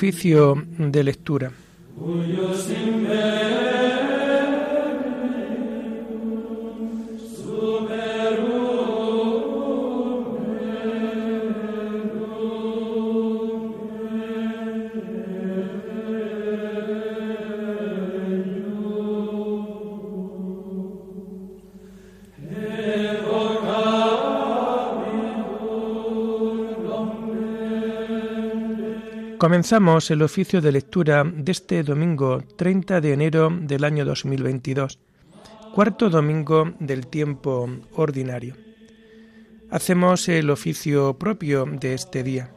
Oficio de lectura. Comenzamos el oficio de lectura de este domingo 30 de enero del año 2022, cuarto domingo del tiempo ordinario. Hacemos el oficio propio de este día.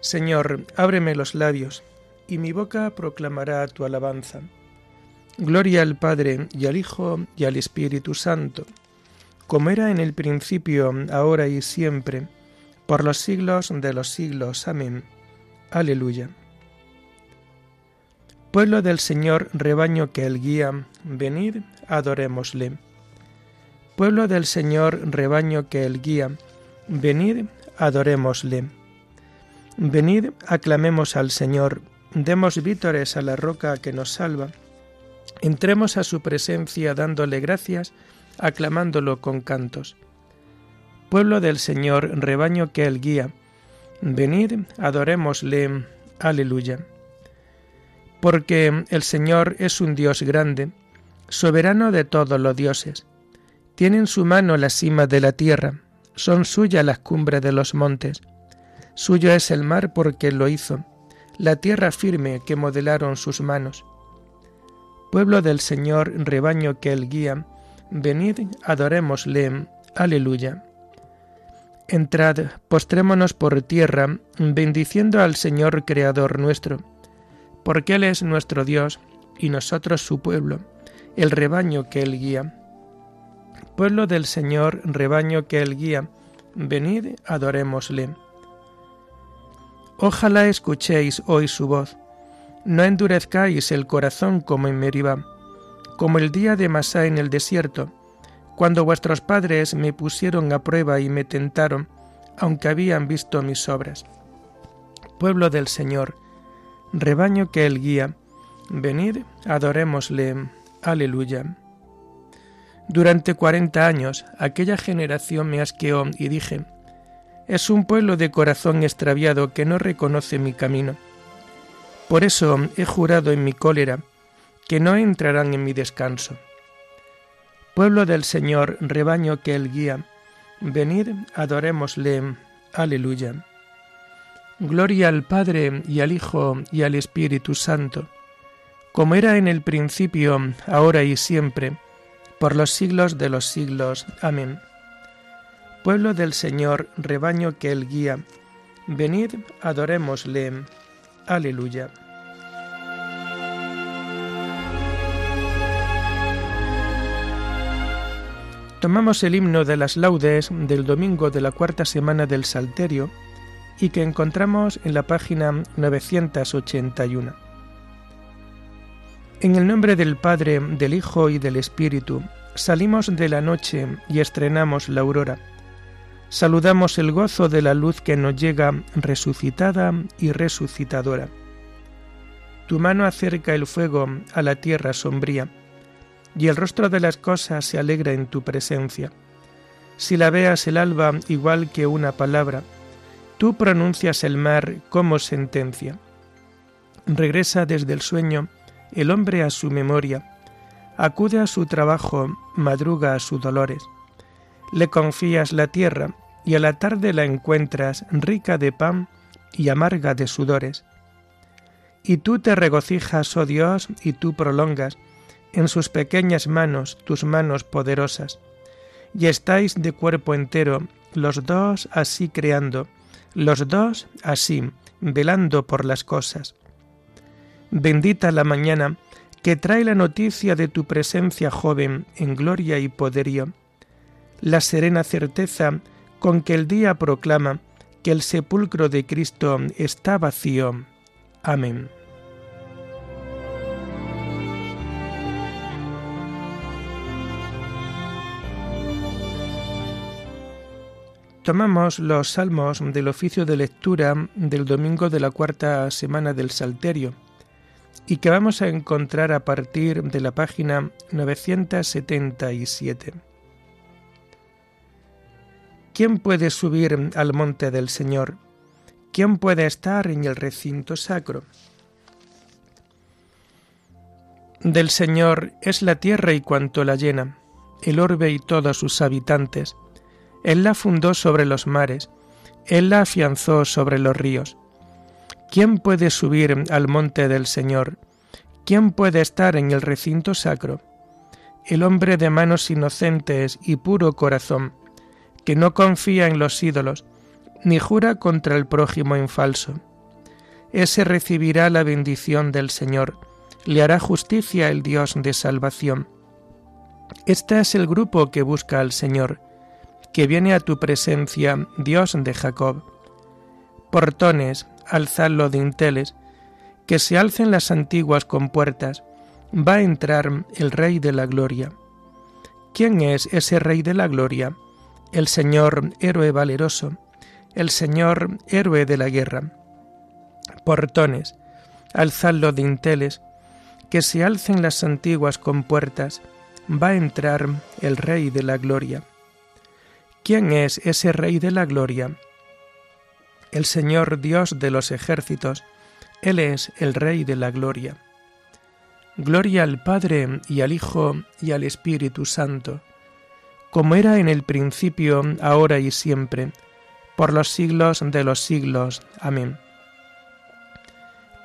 Señor, ábreme los labios, y mi boca proclamará tu alabanza. Gloria al Padre y al Hijo y al Espíritu Santo, como era en el principio, ahora y siempre, por los siglos de los siglos. Amén. Aleluya. Pueblo del Señor, rebaño que Él guía, venid, adorémosle. Pueblo del Señor, rebaño que Él guía, venid, adorémosle. Venid, aclamemos al Señor, demos vítores a la roca que nos salva Entremos a su presencia dándole gracias, aclamándolo con cantos. Pueblo del Señor, rebaño que Él guía, venid, adorémosle, aleluya. Porque el Señor es un Dios grande, soberano de todos los dioses. Tiene en su mano la cima de la tierra, son suyas las cumbres de los montes. Suyo es el mar porque lo hizo, la tierra firme que modelaron sus manos. Pueblo del Señor, rebaño que Él guía, venid, adorémosle. Aleluya. Entrad, postrémonos por tierra, bendiciendo al Señor Creador nuestro, porque Él es nuestro Dios y nosotros su pueblo, el rebaño que Él guía. Pueblo del Señor, rebaño que Él guía, venid, adorémosle. Ojalá escuchéis hoy su voz no endurezcáis el corazón como en Meribá, como el día de Masá en el desierto, cuando vuestros padres me pusieron a prueba y me tentaron, aunque habían visto mis obras. Pueblo del Señor, rebaño que Él guía, venid, adorémosle. Aleluya. Durante cuarenta años aquella generación me asqueó y dije, es un pueblo de corazón extraviado que no reconoce mi camino. Por eso he jurado en mi cólera que no entrarán en mi descanso. Pueblo del Señor, rebaño que Él guía, venid, adorémosle. Aleluya. Gloria al Padre y al Hijo y al Espíritu Santo, como era en el principio, ahora y siempre, por los siglos de los siglos. Amén. Pueblo del Señor, rebaño que Él guía, venid, adorémosle. Aleluya. Tomamos el himno de las laudes del domingo de la cuarta semana del Salterio y que encontramos en la página 981. En el nombre del Padre, del Hijo y del Espíritu, salimos de la noche y estrenamos la aurora saludamos el gozo de la luz que nos llega resucitada y resucitadora. Tu mano acerca el fuego a la tierra sombría, y el rostro de las cosas se alegra en tu presencia. Si la veas el alba igual que una palabra, tú pronuncias el mar como sentencia. Regresa desde el sueño el hombre a su memoria, acude a su trabajo, madruga a sus dolores le confías la tierra y a la tarde la encuentras rica de pan y amarga de sudores. Y tú te regocijas, oh Dios, y tú prolongas en sus pequeñas manos tus manos poderosas. Y estáis de cuerpo entero, los dos así creando, los dos así, velando por las cosas. Bendita la mañana que trae la noticia de tu presencia joven en gloria y poderío la serena certeza con que el día proclama que el sepulcro de Cristo está vacío. Amén. Tomamos los salmos del oficio de lectura del domingo de la cuarta semana del Salterio y que vamos a encontrar a partir de la página 977. ¿Quién puede subir al monte del Señor? ¿Quién puede estar en el recinto sacro? Del Señor es la tierra y cuanto la llena, el orbe y todos sus habitantes. Él la fundó sobre los mares, Él la afianzó sobre los ríos. ¿Quién puede subir al monte del Señor? ¿Quién puede estar en el recinto sacro? El hombre de manos inocentes y puro corazón, que no confía en los ídolos, ni jura contra el prójimo en falso. Ese recibirá la bendición del Señor, le hará justicia el Dios de salvación. Este es el grupo que busca al Señor, que viene a tu presencia, Dios de Jacob. Portones, alzadlo de inteles, que se alcen las antiguas compuertas, va a entrar el Rey de la Gloria. ¿Quién es ese Rey de la Gloria? El Señor héroe valeroso, el Señor héroe de la guerra. Portones, alzadlo de inteles, que se alcen las antiguas compuertas, va a entrar el Rey de la Gloria. ¿Quién es ese Rey de la Gloria? El Señor Dios de los ejércitos, Él es el Rey de la Gloria. Gloria al Padre y al Hijo y al Espíritu Santo, como era en el principio, ahora y siempre, por los siglos de los siglos. Amén.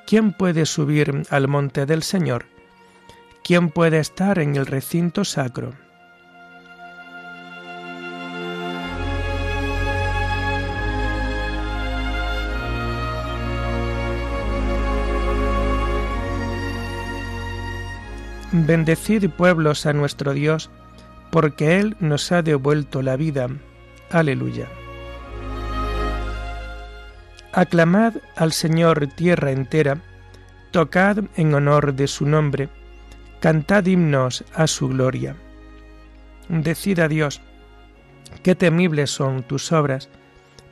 ¿Quién puede subir al monte del Señor? ¿Quién puede estar en el recinto sacro? Bendecid pueblos a nuestro Dios, porque Él nos ha devuelto la vida. Aleluya. Aclamad al Señor tierra entera, tocad en honor de su nombre, cantad himnos a su gloria. Decid a Dios, qué temibles son tus obras,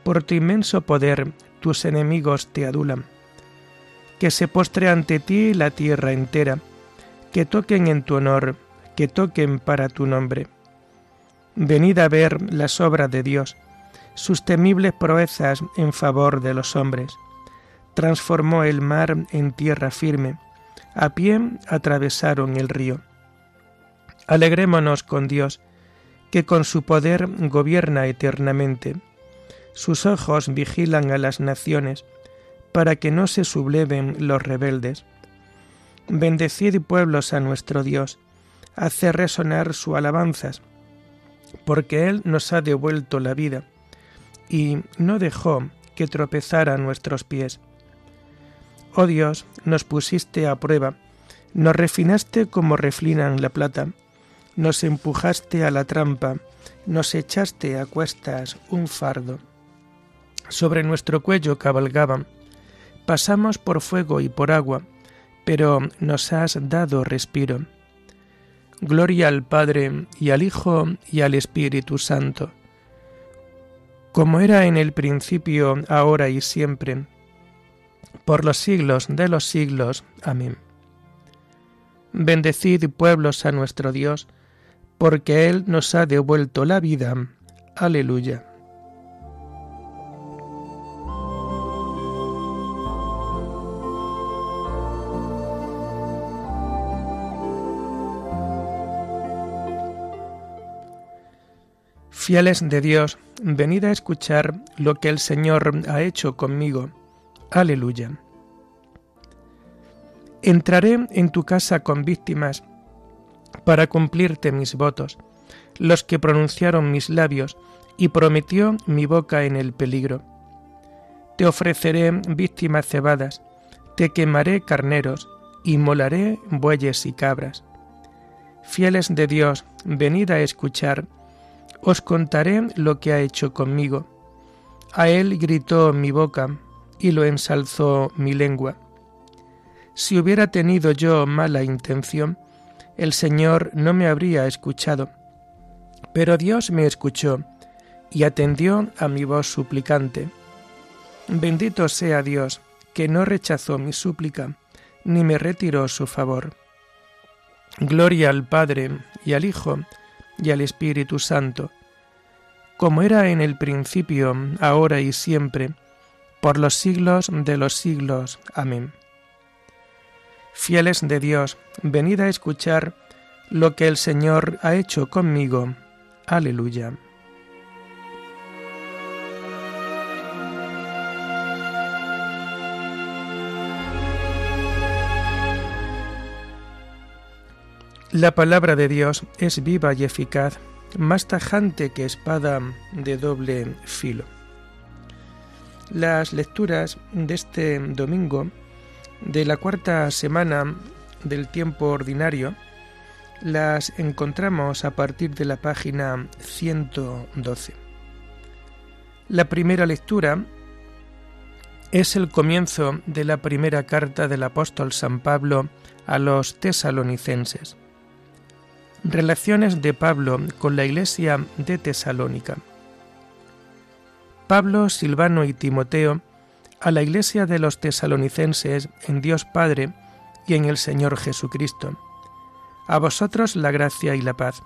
por tu inmenso poder tus enemigos te adulan. Que se postre ante ti la tierra entera, que toquen en tu honor, que toquen para tu nombre. Venid a ver las obras de Dios, sus temibles proezas en favor de los hombres. Transformó el mar en tierra firme, a pie atravesaron el río. Alegrémonos con Dios, que con su poder gobierna eternamente. Sus ojos vigilan a las naciones, para que no se subleven los rebeldes. Bendecid pueblos a nuestro Dios, hace resonar su alabanzas, porque Él nos ha devuelto la vida y no dejó que tropezara nuestros pies. Oh Dios, nos pusiste a prueba, nos refinaste como reflinan la plata, nos empujaste a la trampa, nos echaste a cuestas un fardo. Sobre nuestro cuello cabalgaban, pasamos por fuego y por agua, pero nos has dado respiro. Gloria al Padre y al Hijo y al Espíritu Santo como era en el principio, ahora y siempre, por los siglos de los siglos. Amén. Bendecid pueblos a nuestro Dios, porque Él nos ha devuelto la vida. Aleluya. Fieles de Dios, venid a escuchar lo que el Señor ha hecho conmigo. Aleluya. Entraré en tu casa con víctimas para cumplirte mis votos, los que pronunciaron mis labios y prometió mi boca en el peligro. Te ofreceré víctimas cebadas, te quemaré carneros, y molaré bueyes y cabras. Fieles de Dios, venid a escuchar os contaré lo que ha hecho conmigo. A él gritó mi boca y lo ensalzó mi lengua. Si hubiera tenido yo mala intención, el Señor no me habría escuchado. Pero Dios me escuchó y atendió a mi voz suplicante. Bendito sea Dios, que no rechazó mi súplica, ni me retiró su favor. Gloria al Padre, y al Hijo, y al Espíritu Santo, como era en el principio, ahora y siempre, por los siglos de los siglos. Amén. Fieles de Dios, venid a escuchar lo que el Señor ha hecho conmigo. Aleluya. La palabra de Dios es viva y eficaz, más tajante que espada de doble filo. Las lecturas de este domingo de la cuarta semana del tiempo ordinario las encontramos a partir de la página 112. La primera lectura es el comienzo de la primera carta del apóstol San Pablo a los tesalonicenses. Relaciones de Pablo con la iglesia de Tesalónica. Pablo, Silvano y Timoteo a la iglesia de los tesalonicenses en Dios Padre y en el Señor Jesucristo. A vosotros la gracia y la paz.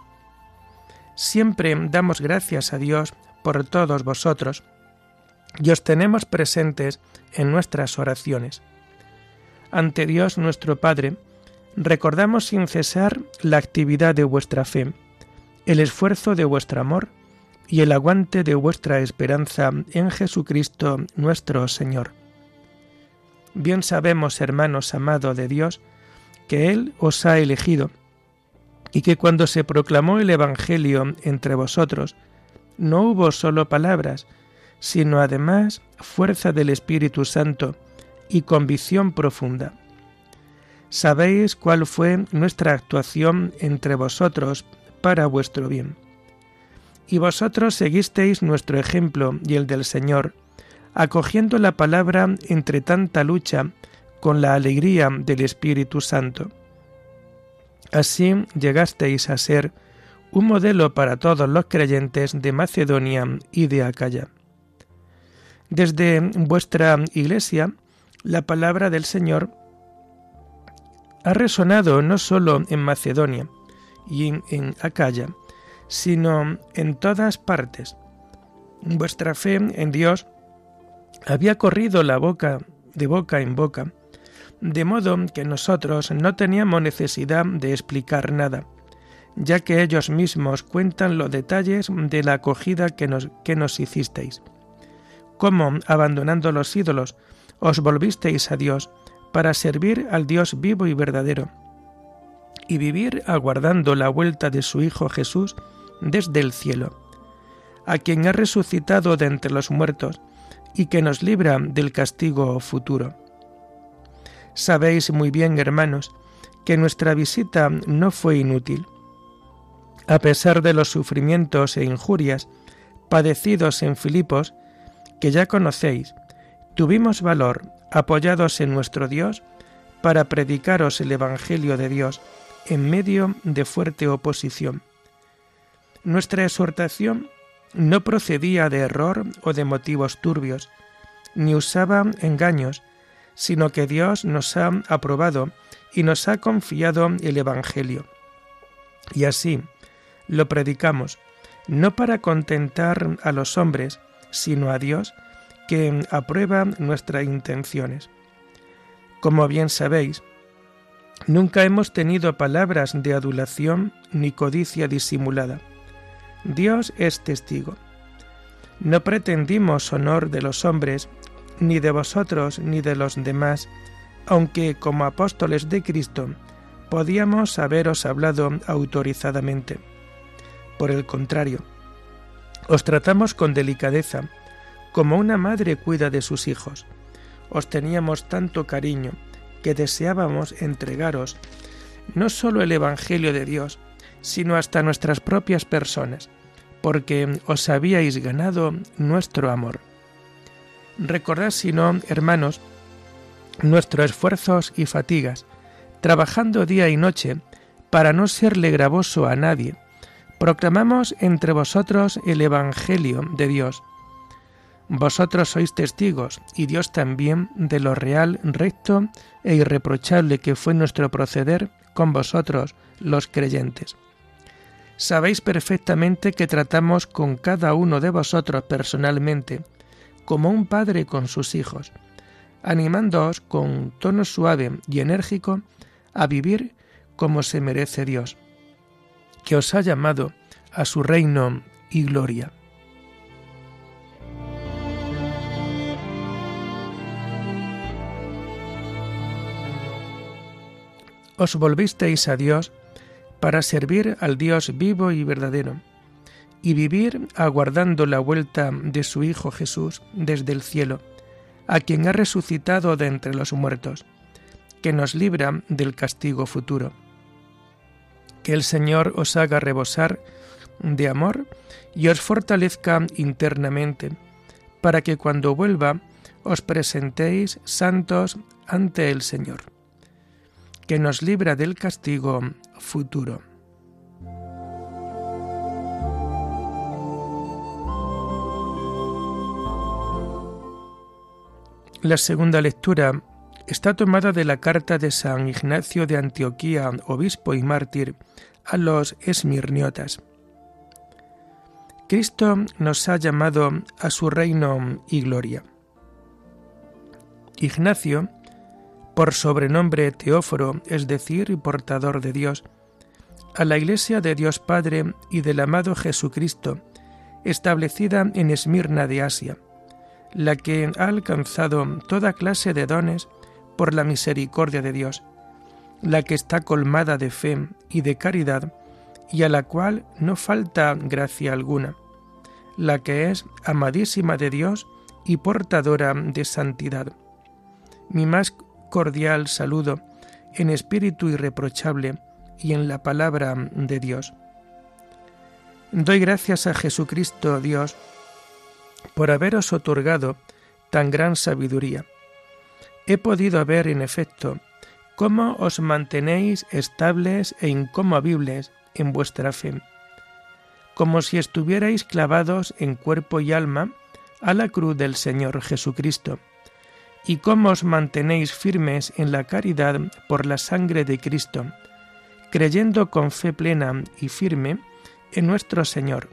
Siempre damos gracias a Dios por todos vosotros y os tenemos presentes en nuestras oraciones. Ante Dios nuestro Padre, recordamos sin cesar la actividad de vuestra fe, el esfuerzo de vuestro amor y el aguante de vuestra esperanza en Jesucristo nuestro Señor. Bien sabemos, hermanos amados de Dios, que Él os ha elegido, y que cuando se proclamó el Evangelio entre vosotros, no hubo solo palabras, sino además fuerza del Espíritu Santo y convicción profunda sabéis cuál fue nuestra actuación entre vosotros para vuestro bien. Y vosotros seguisteis nuestro ejemplo y el del Señor, acogiendo la palabra entre tanta lucha con la alegría del Espíritu Santo. Así llegasteis a ser un modelo para todos los creyentes de Macedonia y de Acaya. Desde vuestra iglesia, la palabra del Señor ha resonado no solo en Macedonia y en, Acaya, sino en todas partes. Vuestra fe en Dios había corrido la boca de boca en boca, de modo que nosotros no teníamos necesidad de explicar nada, ya que ellos mismos cuentan los detalles de la acogida que nos, que nos hicisteis. Cómo, abandonando los ídolos, os volvisteis a Dios, para servir al Dios vivo y verdadero, y vivir aguardando la vuelta de su Hijo Jesús desde el cielo, a quien ha resucitado de entre los muertos y que nos libra del castigo futuro. Sabéis muy bien, hermanos, que nuestra visita no fue inútil. A pesar de los sufrimientos e injurias padecidos en Filipos, que ya conocéis, tuvimos valor apoyados en nuestro Dios, para predicaros el Evangelio de Dios en medio de fuerte oposición. Nuestra exhortación no procedía de error o de motivos turbios, ni usaba engaños, sino que Dios nos ha aprobado y nos ha confiado el Evangelio. Y así lo predicamos, no para contentar a los hombres, sino a Dios, que aprueba nuestras intenciones. Como bien sabéis, nunca hemos tenido palabras de adulación ni codicia disimulada. Dios es testigo. No pretendimos honor de los hombres, ni de vosotros, ni de los demás, aunque como apóstoles de Cristo podíamos haberos hablado autorizadamente. Por el contrario, os tratamos con delicadeza, como una madre cuida de sus hijos. Os teníamos tanto cariño que deseábamos entregaros no solo el Evangelio de Dios, sino hasta nuestras propias personas, porque os habíais ganado nuestro amor. Recordad, si no, hermanos, nuestros esfuerzos y fatigas, trabajando día y noche para no serle gravoso a nadie, proclamamos entre vosotros el Evangelio de Dios. Vosotros sois testigos, y Dios también, de lo real, recto e irreprochable que fue nuestro proceder con vosotros, los creyentes. Sabéis perfectamente que tratamos con cada uno de vosotros personalmente, como un padre con sus hijos, animándoos con tono suave y enérgico a vivir como se merece Dios, que os ha llamado a su reino y gloria. Os volvisteis a Dios para servir al Dios vivo y verdadero, y vivir aguardando la vuelta de su Hijo Jesús desde el cielo, a quien ha resucitado de entre los muertos, que nos libra del castigo futuro. Que el Señor os haga rebosar de amor y os fortalezca internamente, para que cuando vuelva os presentéis santos ante el Señor, que nos libra del castigo futuro. La segunda lectura está tomada de la carta de San Ignacio de Antioquía, obispo y mártir, a los esmirniotas. Cristo nos ha llamado a su reino y gloria. Ignacio, por sobrenombre Teóforo, es decir, portador de Dios, a la Iglesia de Dios Padre y del amado Jesucristo, establecida en Esmirna de Asia, la que ha alcanzado toda clase de dones por la misericordia de Dios, la que está colmada de fe y de caridad, y a la cual no falta gracia alguna, la que es amadísima de Dios y portadora de santidad. Mi más cordial saludo en espíritu irreprochable y en la palabra de Dios. Doy gracias a Jesucristo Dios por haberos otorgado tan gran sabiduría. He podido ver, en efecto, cómo os mantenéis estables e incomovibles en vuestra fe, como si estuvierais clavados en cuerpo y alma a la cruz del Señor Jesucristo, y cómo os mantenéis firmes en la caridad por la sangre de Cristo, creyendo con fe plena y firme en nuestro Señor,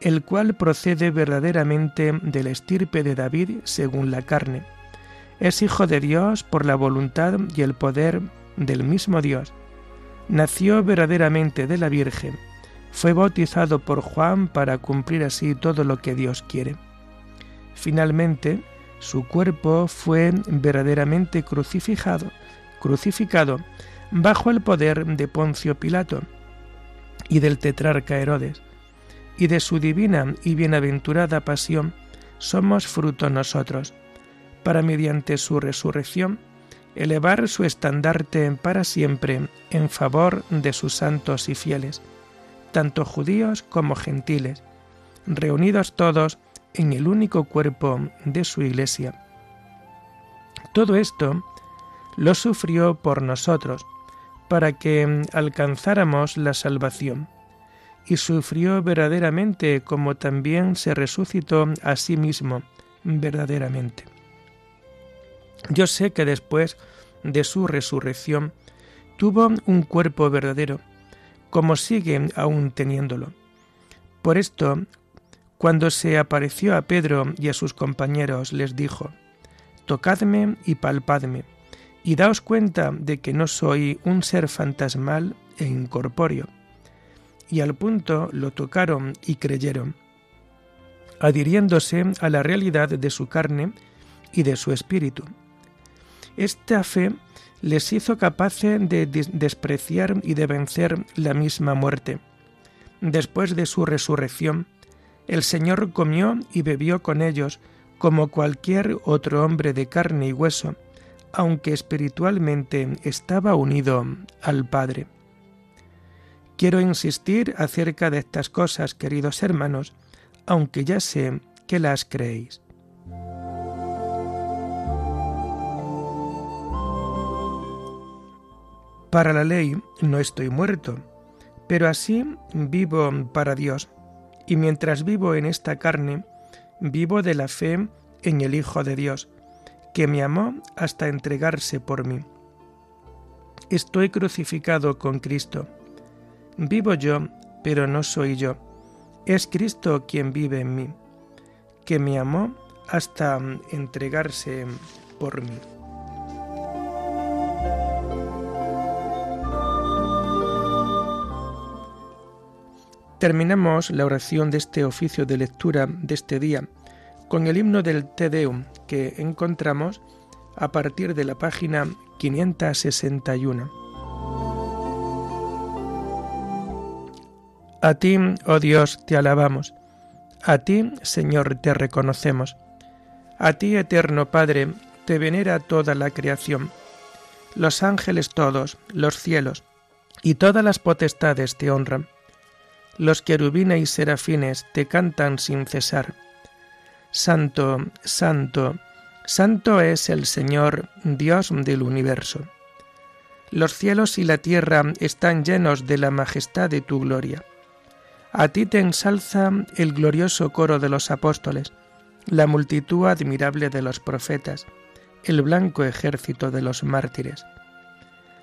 el cual procede verdaderamente del estirpe de David según la carne. Es hijo de Dios por la voluntad y el poder del mismo Dios. Nació verdaderamente de la Virgen. Fue bautizado por Juan para cumplir así todo lo que Dios quiere. Finalmente, su cuerpo fue verdaderamente crucificado, crucificado bajo el poder de Poncio Pilato y del tetrarca Herodes, y de su divina y bienaventurada pasión somos fruto nosotros, para mediante su resurrección elevar su estandarte para siempre en favor de sus santos y fieles, tanto judíos como gentiles, reunidos todos en el único cuerpo de su Iglesia. Todo esto lo sufrió por nosotros, para que alcanzáramos la salvación, y sufrió verdaderamente como también se resucitó a sí mismo verdaderamente. Yo sé que después de su resurrección tuvo un cuerpo verdadero, como sigue aún teniéndolo. Por esto, cuando se apareció a Pedro y a sus compañeros, les dijo, Tocadme y palpadme, y daos cuenta de que no soy un ser fantasmal e incorpóreo. Y al punto lo tocaron y creyeron, adhiriéndose a la realidad de su carne y de su espíritu. Esta fe les hizo capaces de despreciar y de vencer la misma muerte. Después de su resurrección, el Señor comió y bebió con ellos como cualquier otro hombre de carne y hueso, aunque espiritualmente estaba unido al Padre. Quiero insistir acerca de estas cosas, queridos hermanos, aunque ya sé que las creéis. Para la ley no estoy muerto, Pero así vivo para Dios, y mientras vivo en esta carne, vivo de la fe en el Hijo de Dios, que me amó hasta entregarse por mí. Estoy crucificado con Cristo. Vivo yo, pero no soy yo. Es Cristo quien vive en mí, que me amó hasta entregarse por mí. Terminamos la oración de este oficio de lectura de este día con el himno del Te Deum que encontramos a partir de la página 561. A ti, oh Dios, te alabamos. A ti, Señor, te reconocemos. A ti, eterno Padre, te venera toda la creación. Los ángeles todos, los cielos y todas las potestades te honran. Los querubines y serafines te cantan sin cesar. Santo, santo, santo es el Señor, Dios del universo. Los cielos y la tierra están llenos de la majestad de tu gloria. A ti te ensalza el glorioso coro de los apóstoles, la multitud admirable de los profetas, el blanco ejército de los mártires.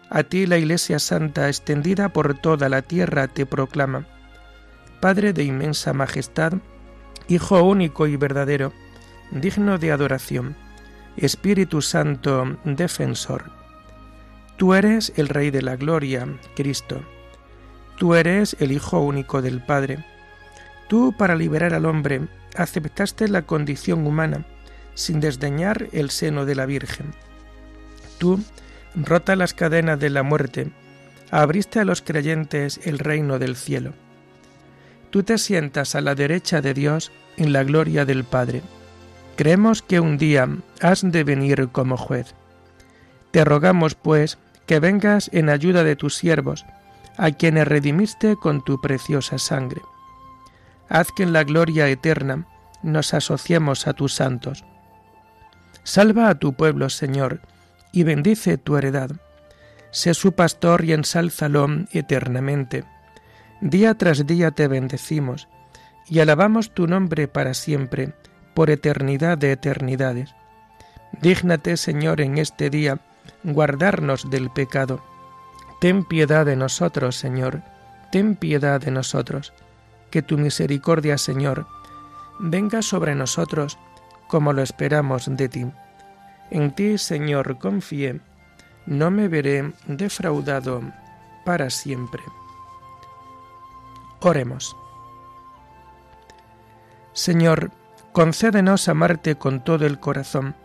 A ti la Iglesia Santa extendida por toda la tierra te proclama. Padre de inmensa majestad, Hijo único y verdadero, digno de adoración, Espíritu Santo, defensor. Tú eres el Rey de la Gloria, Cristo. Tú eres el Hijo único del Padre. Tú, para liberar al hombre, aceptaste la condición humana, sin desdeñar el seno de la Virgen. Tú, rota las cadenas de la muerte, abriste a los creyentes el reino del cielo tú te sientas a la derecha de Dios en la gloria del Padre. Creemos que un día has de venir como juez. Te rogamos, pues, que vengas en ayuda de tus siervos, a quienes redimiste con tu preciosa sangre. Haz que en la gloria eterna nos asociemos a tus santos. Salva a tu pueblo, Señor, y bendice tu heredad. Sé su pastor y ensálzalo eternamente Día tras día te bendecimos y alabamos tu nombre para siempre, por eternidad de eternidades. Dígnate, Señor, en este día guardarnos del pecado. Ten piedad de nosotros, Señor, ten piedad de nosotros. Que tu misericordia, Señor, venga sobre nosotros como lo esperamos de ti. En ti, Señor, confié, no me veré defraudado para siempre. Oremos. Señor, concédenos amarte con todo el corazón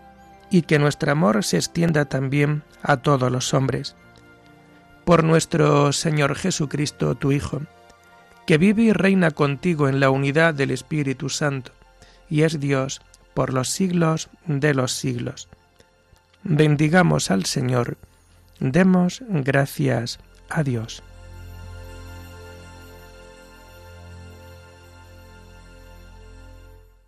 y que nuestro amor se extienda también a todos los hombres. Por nuestro Señor Jesucristo, tu Hijo, que vive y reina contigo en la unidad del Espíritu Santo, y es Dios por los siglos de los siglos. Bendigamos al Señor, demos gracias a Dios.